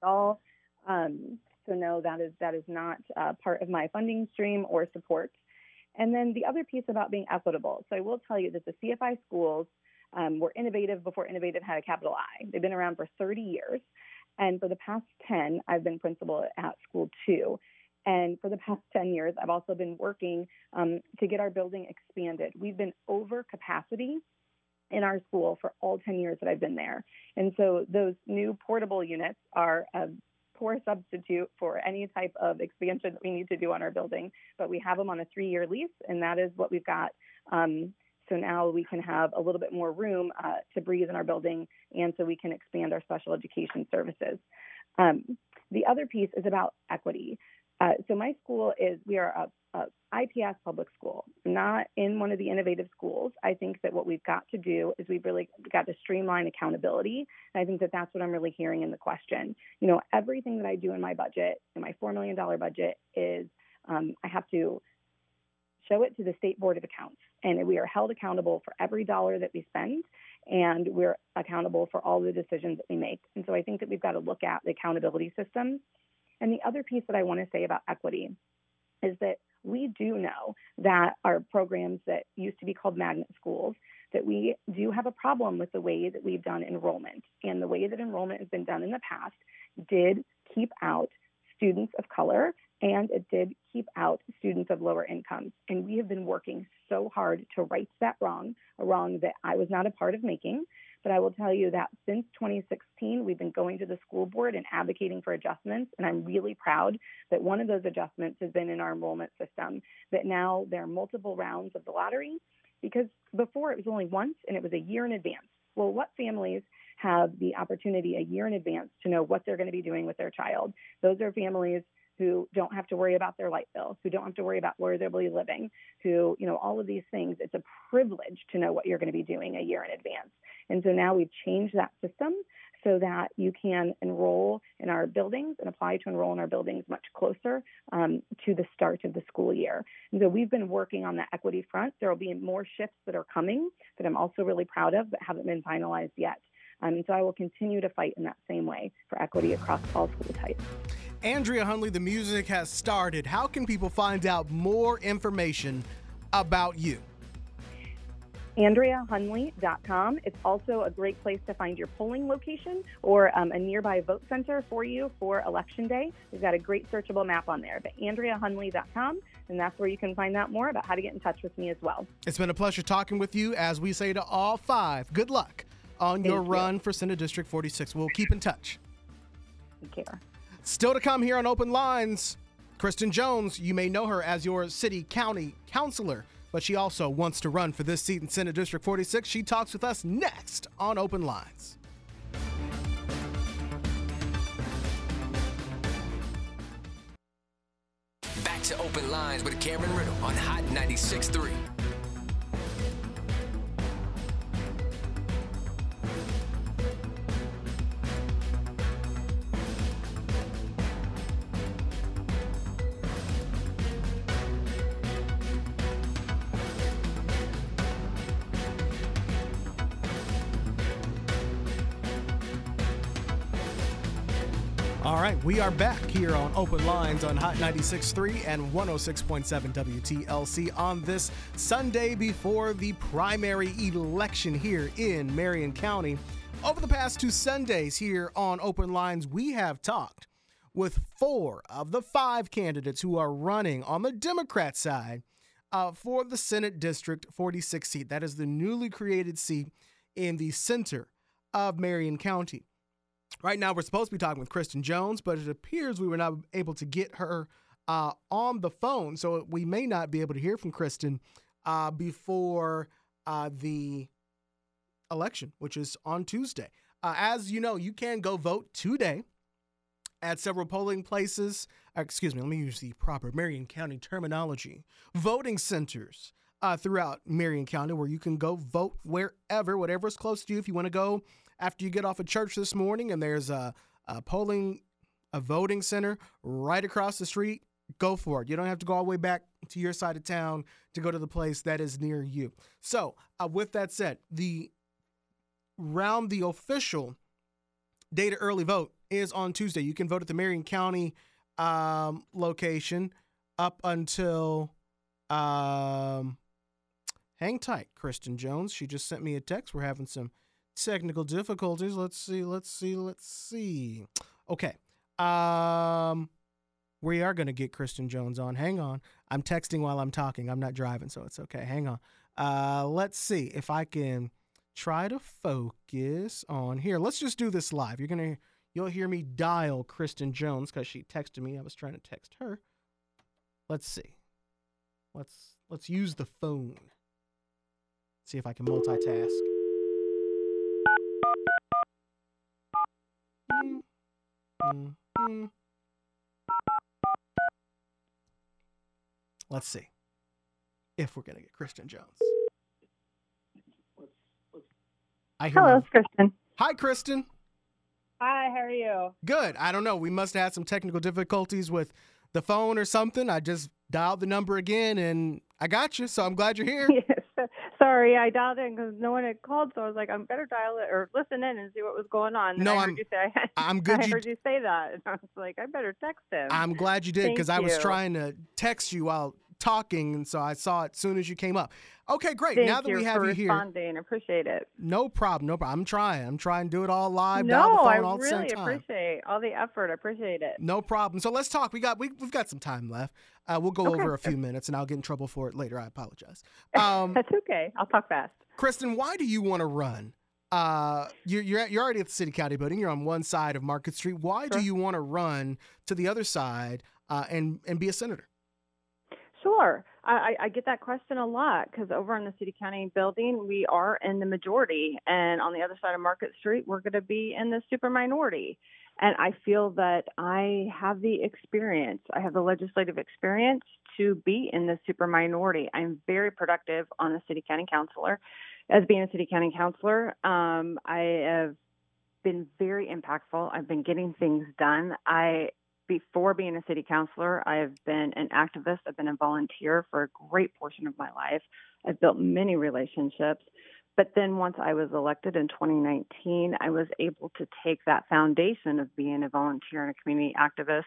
at all. Um, so no, that is that is not uh, part of my funding stream or support. And then the other piece about being equitable. So I will tell you that the CFI schools um, were innovative before innovative had a capital I. They've been around for 30 years. And for the past 10, I've been principal at school two. And for the past *laughs* 10 years, I've also been working um, to get our building expanded. We've been over capacity in our school for all 10 years that I've been there. And so those new portable units are a poor substitute for any type of expansion that we need to do on our building. But we have them on a three year lease, and that is what we've got. Um, so now we can have a little bit more room uh, to breathe in our building, and so we can expand our special education services. Um, the other piece is about equity. Uh, so my school is we are a, a IPS public school, not in one of the innovative schools. I think that what we've got to do is we've really got to streamline accountability. And I think that that's what I'm really hearing in the question. You know, everything that I do in my budget, in my $4 million budget, is um, I have to show it to the State Board of Accounts. And we are held accountable for every dollar that we spend, and we're accountable for all the decisions that we make. And so I think that we've got to look at the accountability system. And the other piece that I want to say about equity is that we do know that our programs that used to be called magnet schools that we do have a problem with the way that we've done enrollment and the way that enrollment has been done in the past did keep out students of color and it did keep out students of lower incomes. And we have been working so hard to right that wrong, a wrong that I was not a part of making. But I will tell you that since 2016, we've been going to the school board and advocating for adjustments. And I'm really proud that one of those adjustments has been in our enrollment system, that now there are multiple rounds of the lottery because before it was only once and it was a year in advance. Well, what families have the opportunity a year in advance to know what they're going to be doing with their child? Those are families who don't have to worry about their light bills, who don't have to worry about where they'll be living, who, you know, all of these things. It's a privilege to know what you're going to be doing a year in advance. And so now we've changed that system so that you can enroll in our buildings and apply to enroll in our buildings much closer um, to the start of the school year. And so we've been working on the equity front. There will be more shifts that are coming that I'm also really proud of but haven't been finalized yet. Um, and so I will continue to fight in that same way for equity across all school types. Andrea Hunley, the music has started. How can people find out more information about you? AndreaHunley.com. It's also a great place to find your polling location or um, a nearby vote center for you for Election Day. We've got a great searchable map on there, but AndreaHunley.com, and that's where you can find out more about how to get in touch with me as well. It's been a pleasure talking with you. As we say to all five, good luck on Thank your you. run for Senate District 46. We'll keep in touch. Take care. Still to come here on Open Lines, Kristen Jones. You may know her as your city county councilor, but she also wants to run for this seat in Senate District 46. She talks with us next on Open Lines. Back to open lines with Cameron Riddle on Hot 96.3. we are back here on Open Lines on Hot 96.3 and 106.7 WTLC on this Sunday before the primary election here in Marion County. Over the past two Sundays here on Open Lines, we have talked with four of the five candidates who are running on the Democrat side uh, for the Senate District 46 seat. That is the newly created seat in the center of Marion County. Right now, we're supposed to be talking with Kristen Jones, but it appears we were not able to get her uh, on the phone. So we may not be able to hear from Kristen uh, before uh, the election, which is on Tuesday. Uh, as you know, you can go vote today at several polling places. uh, excuse me, let me use the proper Marion County terminology. Voting centers uh, throughout Marion County where you can go vote wherever, whatever's close to you. If you want to go after you get off of church this morning and there's a, a polling, a voting center right across the street, go for it. You don't have to go all the way back to your side of town to go to the place that is near you. So, uh, with that said, the round the official day to early vote is on Tuesday. You can vote at the Marion County um, location up until. Um, hang tight, Kristen Jones. She just sent me a text. We're having some technical difficulties. Let's see. Let's see. Let's see. Okay. Um, we are going to get Kristen Jones on. Hang on. I'm texting while I'm talking. I'm not driving, so it's okay. Hang on. Uh, let's see if I can try to focus on here. Let's just do this live. You're gonna you'll hear me dial Kristen Jones because she texted me. I was trying to text her. Let's see. Let's let's use the phone. See if I can multitask. Mm, mm, mm. Let's see if we're gonna get Kristen Jones. I hear Hello, my- it's Kristen. Hi, Kristen. Hi, how are you? Good. I don't know. We must have had some technical difficulties with the phone or something. I just dialed the number again and I got you. So I'm glad you're here. *laughs* Sorry, I dialed in because no one had called, so I was like, I'm better dial it or listen in and see what was going on. And No, I I'm. you say *laughs* I'm good. I You, heard you say that, and I was like, I better text him. I'm glad you did because I was trying to text you while talking, and so I saw it as soon as you came up. Okay, great. Thank now that we have you here, responding. Appreciate it. no problem. No problem. I'm trying. I'm trying to do it all live. no, phone I all at the same really appreciate all the effort. I appreciate it. No problem. So let's talk. We got we, we've got some time left. Uh, we'll go Okay. over a few minutes, and I'll get in trouble for it later. I apologize. *laughs* Um, That's okay. I'll talk fast. Kristen, why do you want to run? Uh, you're you're, at, you're already at the city county building. You're on one side of Market Street. Why do you want to run to the other side uh, and and be a senator? Sure. I, I get that question a lot because over in the city county building, we are in the majority. And on the other side of Market Street, we're going to be in the super minority. And I feel that I have the experience, I have the legislative experience to be in the super minority. I'm very productive on a city county councilor. As being a city county councilor, um, I have been very impactful. I've been getting things done. I before being a city councilor, I've been an activist. I've been a volunteer for a great portion of my life. I've built many relationships. But then once I was elected in 2019, I was able to take that foundation of being a volunteer and a community activist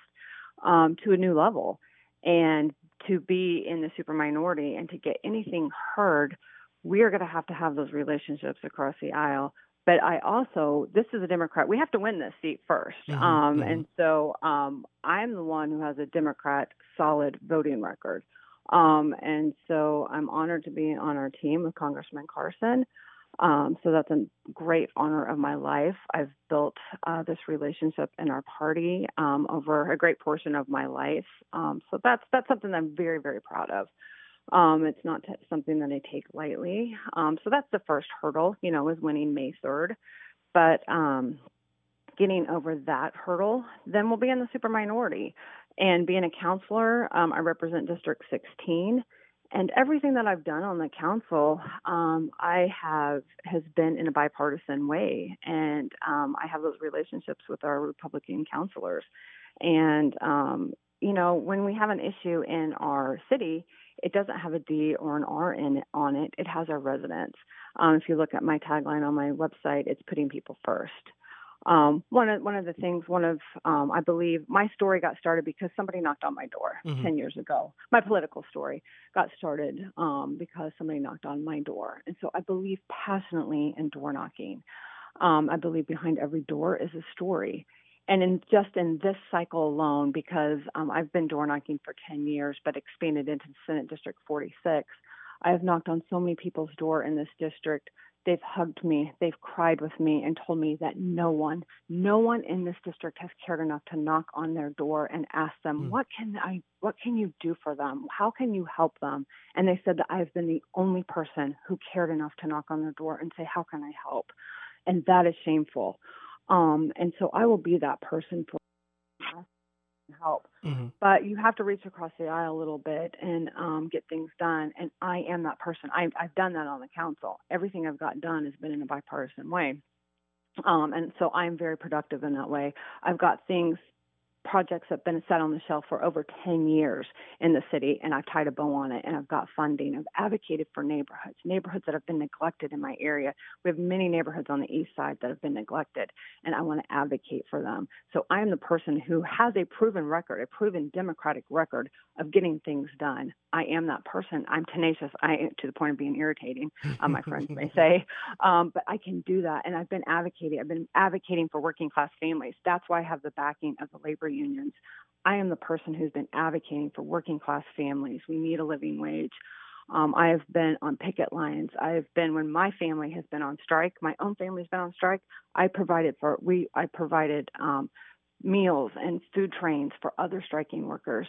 um, to a new level. And to be in the super minority and to get anything heard, we are going to have to have those relationships across the aisle but I also this is a Democrat. We have to win this seat 1st Mhm, um, mhm. and so um, I'm the one who has a Democrat solid voting record, um, and so I'm honored to be on our team with Congressman Carson. Um, so that's a great honor of my life. I've built uh, this relationship in our party um, over a great portion of my life. Um, so that's that's something I'm very very proud of. Um, it's not t- something that I take lightly. Um, so that's the first hurdle, you know, is winning May 3rd. But um, getting over that hurdle, then we'll be in the super minority. And being a councilor, um, I represent District 16. And everything that I've done on the council, um, I have has been in a bipartisan way, and um, I have those relationships with our Republican councilors. And you know, when we have an issue in our city, it doesn't have a D or an R in it, on it. It has our residents. Um, if you look at my tagline on my website, it's putting people first. Um, one of one of the things, one of um, I believe my story got started because somebody knocked on my door Mhm. ten years ago. My political story got started um, because somebody knocked on my door, and so I believe passionately in door knocking. Um, I believe behind every door is a story, and in just in this cycle alone, because um, I've been door knocking for 10 years, but expanded into Senate District 46, I have knocked on so many people's door in this district. They've hugged me, they've cried with me, and told me that no one, no one in this district has cared enough to knock on their door and ask them, Mm. "What can I, what can you do for them? How can you help them?" And they said that I've been the only person who cared enough to knock on their door and say, "How can I help?" And that is shameful. Um, and so I will be that person for help. hmm But you have to reach across the aisle a little bit and um, get things done. And I am that person. I, I've done that on the council. Everything I've got done has been in a bipartisan way. Um, and so I'm very productive in that way. I've got things projects that have been set on the shelf for over 10 years in the city, and I've tied a bow on it and I've got funding. I've advocated for neighborhoods, neighborhoods that have been neglected in my area. We have many neighborhoods on the east side that have been neglected, and I want to advocate for them. So I am the person who has a proven record, a proven democratic record of getting things done. I am that person. I'm tenacious. I to the point of being irritating, uh, my friends may *laughs* say, um, but I can do that. And I've been advocating. I've been advocating for working class families. That's why I have the backing of the labor unions. I am the person who's been advocating for working class families. We need a living wage. Um, I have been on picket lines. I have been when my family has been on strike. My own family's been on strike. I provided for we. I provided um, meals and food trains for other striking workers.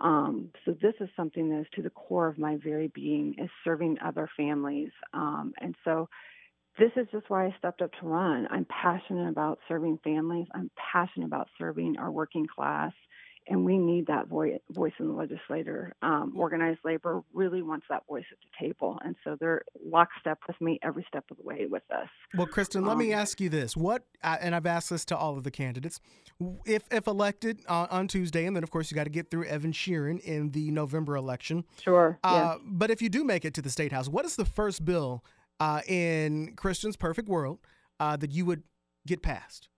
Um, so this is something that is to the core of my very being is serving other families. Um, and so this is just why I stepped up to run. I'm passionate about serving families. I'm passionate about serving our working class and we need that voice, voice in the legislature. Um, organized labor really wants that voice at the table, and so they're lockstep with me every step of the way with this. Well, Kristen, um, let me um, ask you this: What? Uh, and I've asked this to all of the candidates. If if elected uh, on Tuesday, and then of course you got to get through Evan Shearin in the November election. Sure. Uh, But if you do make it to the state house, what is the first bill uh, in Kristen's perfect world uh, that you would get past?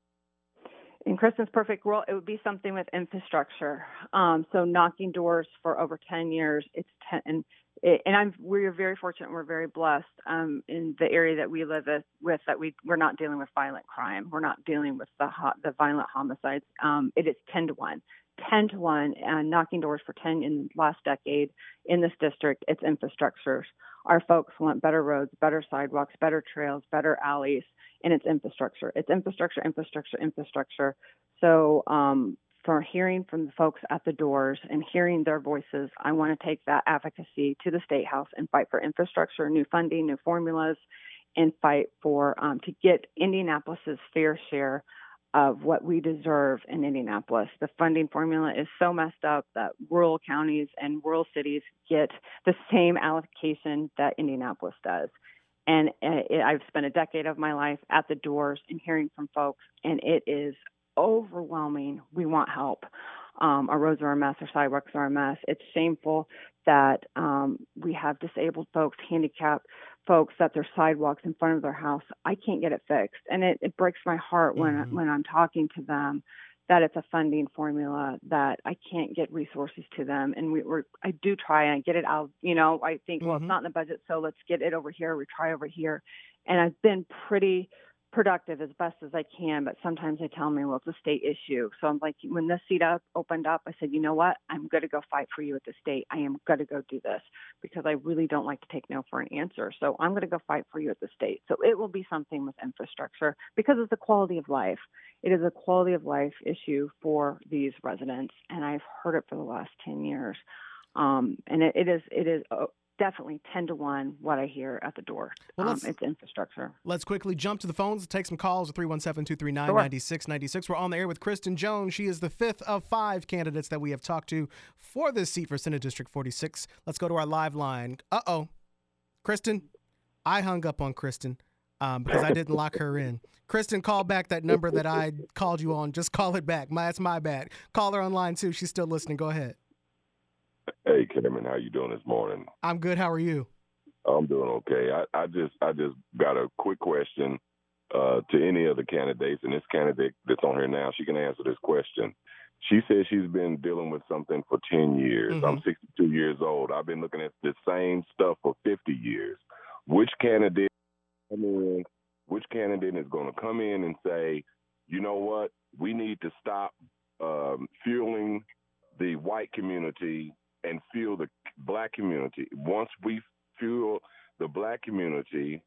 in Kristen's perfect world, it would be something with infrastructure. Um, so knocking doors for over 10 years. It's 10, and and I'm we're very fortunate. We're very blessed um, in the area that we live with, that we we're not dealing with violent crime. We're not dealing with the the violent homicides. Um, it is 10 to one. 10 to 1 and knocking doors for 10 in the last decade in this district it's infrastructures our folks want better roads better sidewalks better trails better alleys and it's infrastructure. It's infrastructure, infrastructure, infrastructure. So um, for hearing from the folks at the doors and hearing their voices, I want to take that advocacy to the state house and fight for infrastructure, new funding, new formulas, and fight for um, to get Indianapolis's fair share of what we deserve in Indianapolis. The funding formula is so messed up that rural counties and rural cities get the same allocation that Indianapolis does. And uh, I've spent a decade of my life at the doors and hearing from folks, and it is overwhelming. We want help. Um, our roads are a mess, our sidewalks are a mess. It's shameful that um, we have disabled folks, handicapped folks, that their sidewalks in front of their house. I can't get it fixed, and it, it breaks my heart when mm-hmm. when I'm talking to them that it's a funding formula that I can't get resources to them. And we, are I do try and I get it out. You know, I think, well, mm-hmm. it's not in the budget, so let's get it over here. We try over here, and I've been pretty productive as best as I can, but sometimes they tell me, well, it's a state issue. So I'm like, when this seat up opened up, I said, you know what? I'm going to go fight for you at the state. I am going to go do this because I really don't like to take no for an answer. So I'm going to go fight for you at the state. So it will be something with infrastructure because it's a quality of life. It is a quality of life issue for these residents, and I've heard it for the last 10 years. Um, and it, it is it is uh, definitely 10 to 1 what I hear at the door. Well, um, it's infrastructure. Let's quickly jump to the phones, take some calls at 317 239 9696. We're on the air with Kristen Jones. She is the fifth of five candidates that we have talked to for this seat for Senate District 46. Let's go to our live line. Uh oh. Kristen, I hung up on Kristen um, because I didn't lock her in. Kristen, call back that number that I called you on. Just call it back. My, that's my bad. Call her online too. She's still listening. Go ahead. Hey, Cameron, how you doing this morning? I'm good. How are you? I'm doing okay. I, I just I just got a quick question uh, to any of the candidates, and this candidate that's on here now, she can answer this question. She says she's been dealing with something for 10 years. Mm-hmm. I'm 62 years old. I've been looking at the same stuff for 50 years. Which candidate, which candidate is going to come in and say, you know what, we need to stop um, fueling the white community and fuel the black community. Once we fuel the black community,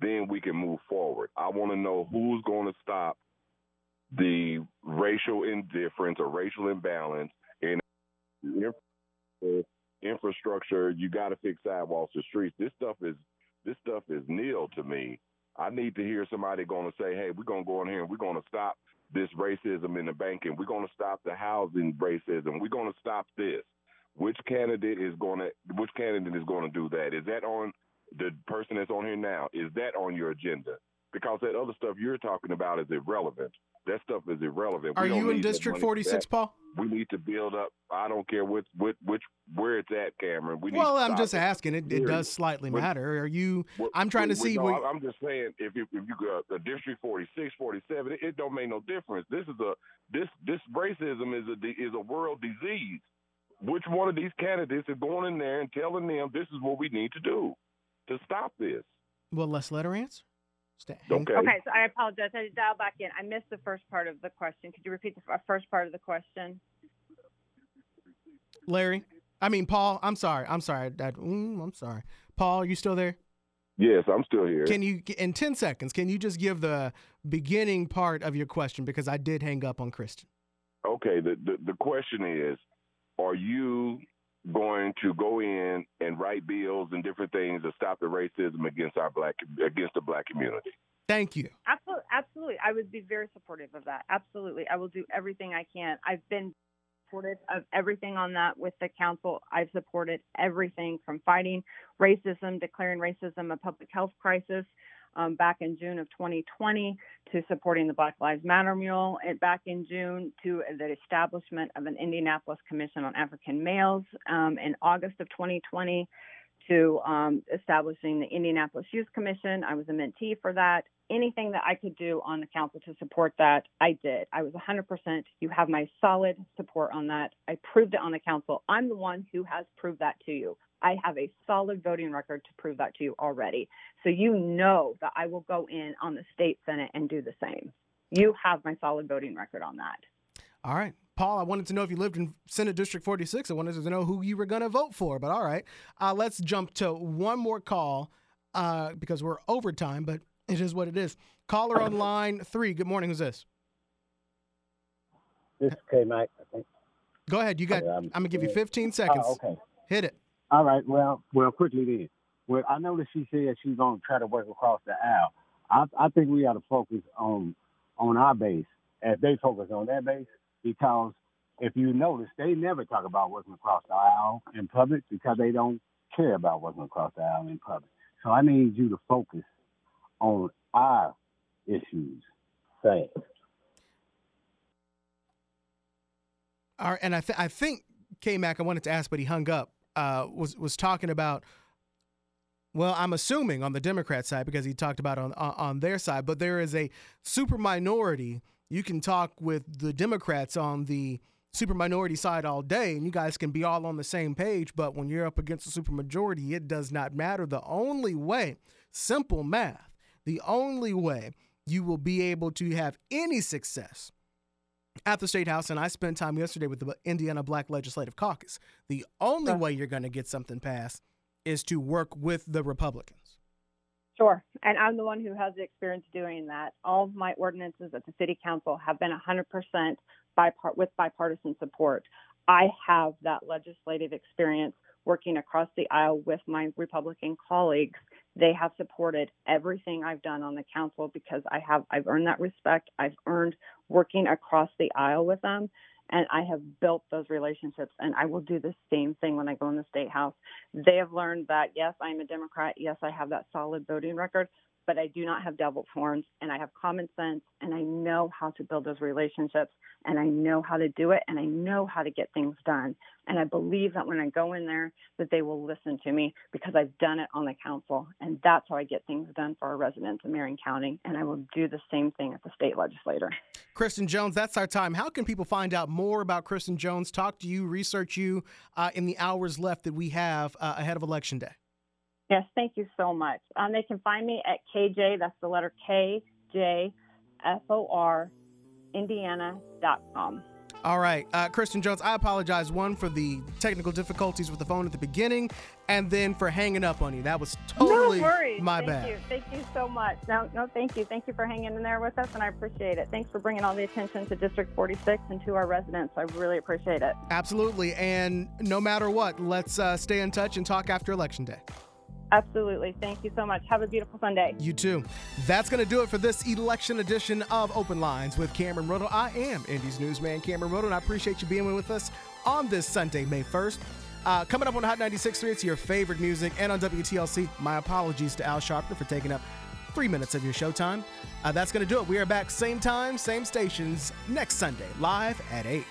then we can move forward. I want to know who's going to stop the racial indifference or racial imbalance in infrastructure. You got to fix sidewalks and streets. This stuff is this stuff is nil to me. I need to hear somebody going to say, "Hey, we're going to go in here and we're going to stop this racism in the banking. We're going to stop the housing racism. We're going to stop this." Which candidate is going to which candidate is going to do that? Is that on the person that's on here now? Is that on your agenda? Because that other stuff you're talking about is irrelevant. That stuff is irrelevant. Are you in District 46. Paul? We need to build up. I don't care which, which, which where it's at, Cameron. We need Well, I'm just it. asking. It, it does slightly What- matter. Are you? What- I'm trying to see. No, where- I'm just saying, if you, if you go uh, District 46, 47, it, it don't make no difference. This is a this this racism is a is a world disease. Which one of these candidates is going in there and telling them this is what we need to do to stop this? well, let's let her answer. Stay, hang- Okay. Okay, so I apologize. I had to dial back in. I missed the first part of the question. Could you repeat the first part of the question? Larry. I mean, Paul. I'm sorry. I'm sorry. That, mm, I'm sorry. Paul, are you still there? Yes, I'm still here. Can you, in 10 seconds, can you just give the beginning part of your question because I did hang up on Kristen. okay, the, the the question is, are you going to go in and write bills and different things to stop the racism against our black against the black community? Thank you. Absolutely, absolutely. I would be very supportive of that. Absolutely, I will do everything I can. I've been supportive of everything on that with the council. I've supported everything from fighting racism, declaring racism a public health crisis. Um, back in June of 2020, to supporting the Black Lives Matter mule, and back in June to the establishment of an Indianapolis Commission on African Males um, in August of 2020 to um, establishing the Indianapolis Youth Commission. I was a mentee for that. Anything that I could do on the council to support that, I did. I was 100%. You have my solid support on that. I proved it on the council. I'm the one who has proved that to you. I have a solid voting record to prove that to you already. So you know that I will go in on the state senate and do the same. You have my solid voting record on that. All right. Paul, I wanted to know if you lived in Senate District 46. I wanted to know who you were going to vote for, but all right. Uh, let's jump to one more call uh, because we're over time, but it is what it is. Caller on line three. Good morning. Who's this? This is K Mac, I think. Go ahead. You got. Okay, I'm, I'm- going to give you 15 seconds. Oh, okay. Hit it. All right. Well, well, quickly then. Well, I know that she said she's gonna try to work across the aisle. I, I think we got to focus on on our base as they focus on their base because if you notice, they never talk about working across the aisle in public because they don't care about working across the aisle in public. So I need you to focus on our issues. Thanks. All right, and I, th- I think K Mac, I wanted to ask, but he hung up. Uh, was was talking about. Well, I'm assuming on the Democrat side because he talked about on on on their side, but there is a super minority. You can talk with the Democrats on the super minority side all day, and you guys can be all on the same page. But when you're up against a super majority, it does not matter. The only way, simple math, the only way you will be able to have any success at the state house, and I spent time yesterday with the Indiana Black Legislative Caucus. The only way you're going to get something passed is to work with the Republicans. Sure. And I'm the one who has the experience doing that. All of my ordinances at the city council have been 100% bipart- with bipartisan support. I have that legislative experience working across the aisle with my Republican colleagues. They have supported everything I've done on the council because I have I've earned that respect. I've earned working across the aisle with them and I have built those relationships and I will do the same thing when I go in the state house. They have learned that yes, I'm a Democrat, yes, I have that solid voting record, but I do not have devil's horns and I have common sense and I know how to build those relationships and I know how to do it and I know how to get things done. And I believe that when I go in there that they will listen to me because I've done it on the council and that's how I get things done for our residents in Marion County and I will do the same thing at the state legislature. Kristen Jones, that's our time. How can people find out more about Kristen Jones, talk to you, research you uh, in the hours left that we have uh, ahead of Election Day? Yes, thank you so much. Um, they can find me at KJ, that's the letter K J F O R, Indiana.com. All right, uh, Kristen Jones, I apologize, one, for the technical difficulties with the phone at the beginning, and then for hanging up on you. That was totally no worries. my thank bad. You. Thank you so much. No, no, thank you. Thank you for hanging in there with us, and I appreciate it. Thanks for bringing all the attention to District 46 and to our residents. I really appreciate it. Absolutely. And no matter what, let's uh, stay in touch and talk after Election Day. Absolutely. Thank you so much. Have a beautiful Sunday. You too. That's going to do it for this election edition of Open Lines with Cameron Riddle. I am Indy's newsman, Cameron Riddle, and I appreciate you being with us on this Sunday, May 1st. Uh, coming up on Hot 96.3, it's your favorite music, and on WTLC, my apologies to Al Sharpton for taking up three minutes of your showtime. Uh, that's going to do it. We are back same time, same stations next Sunday, live at 8.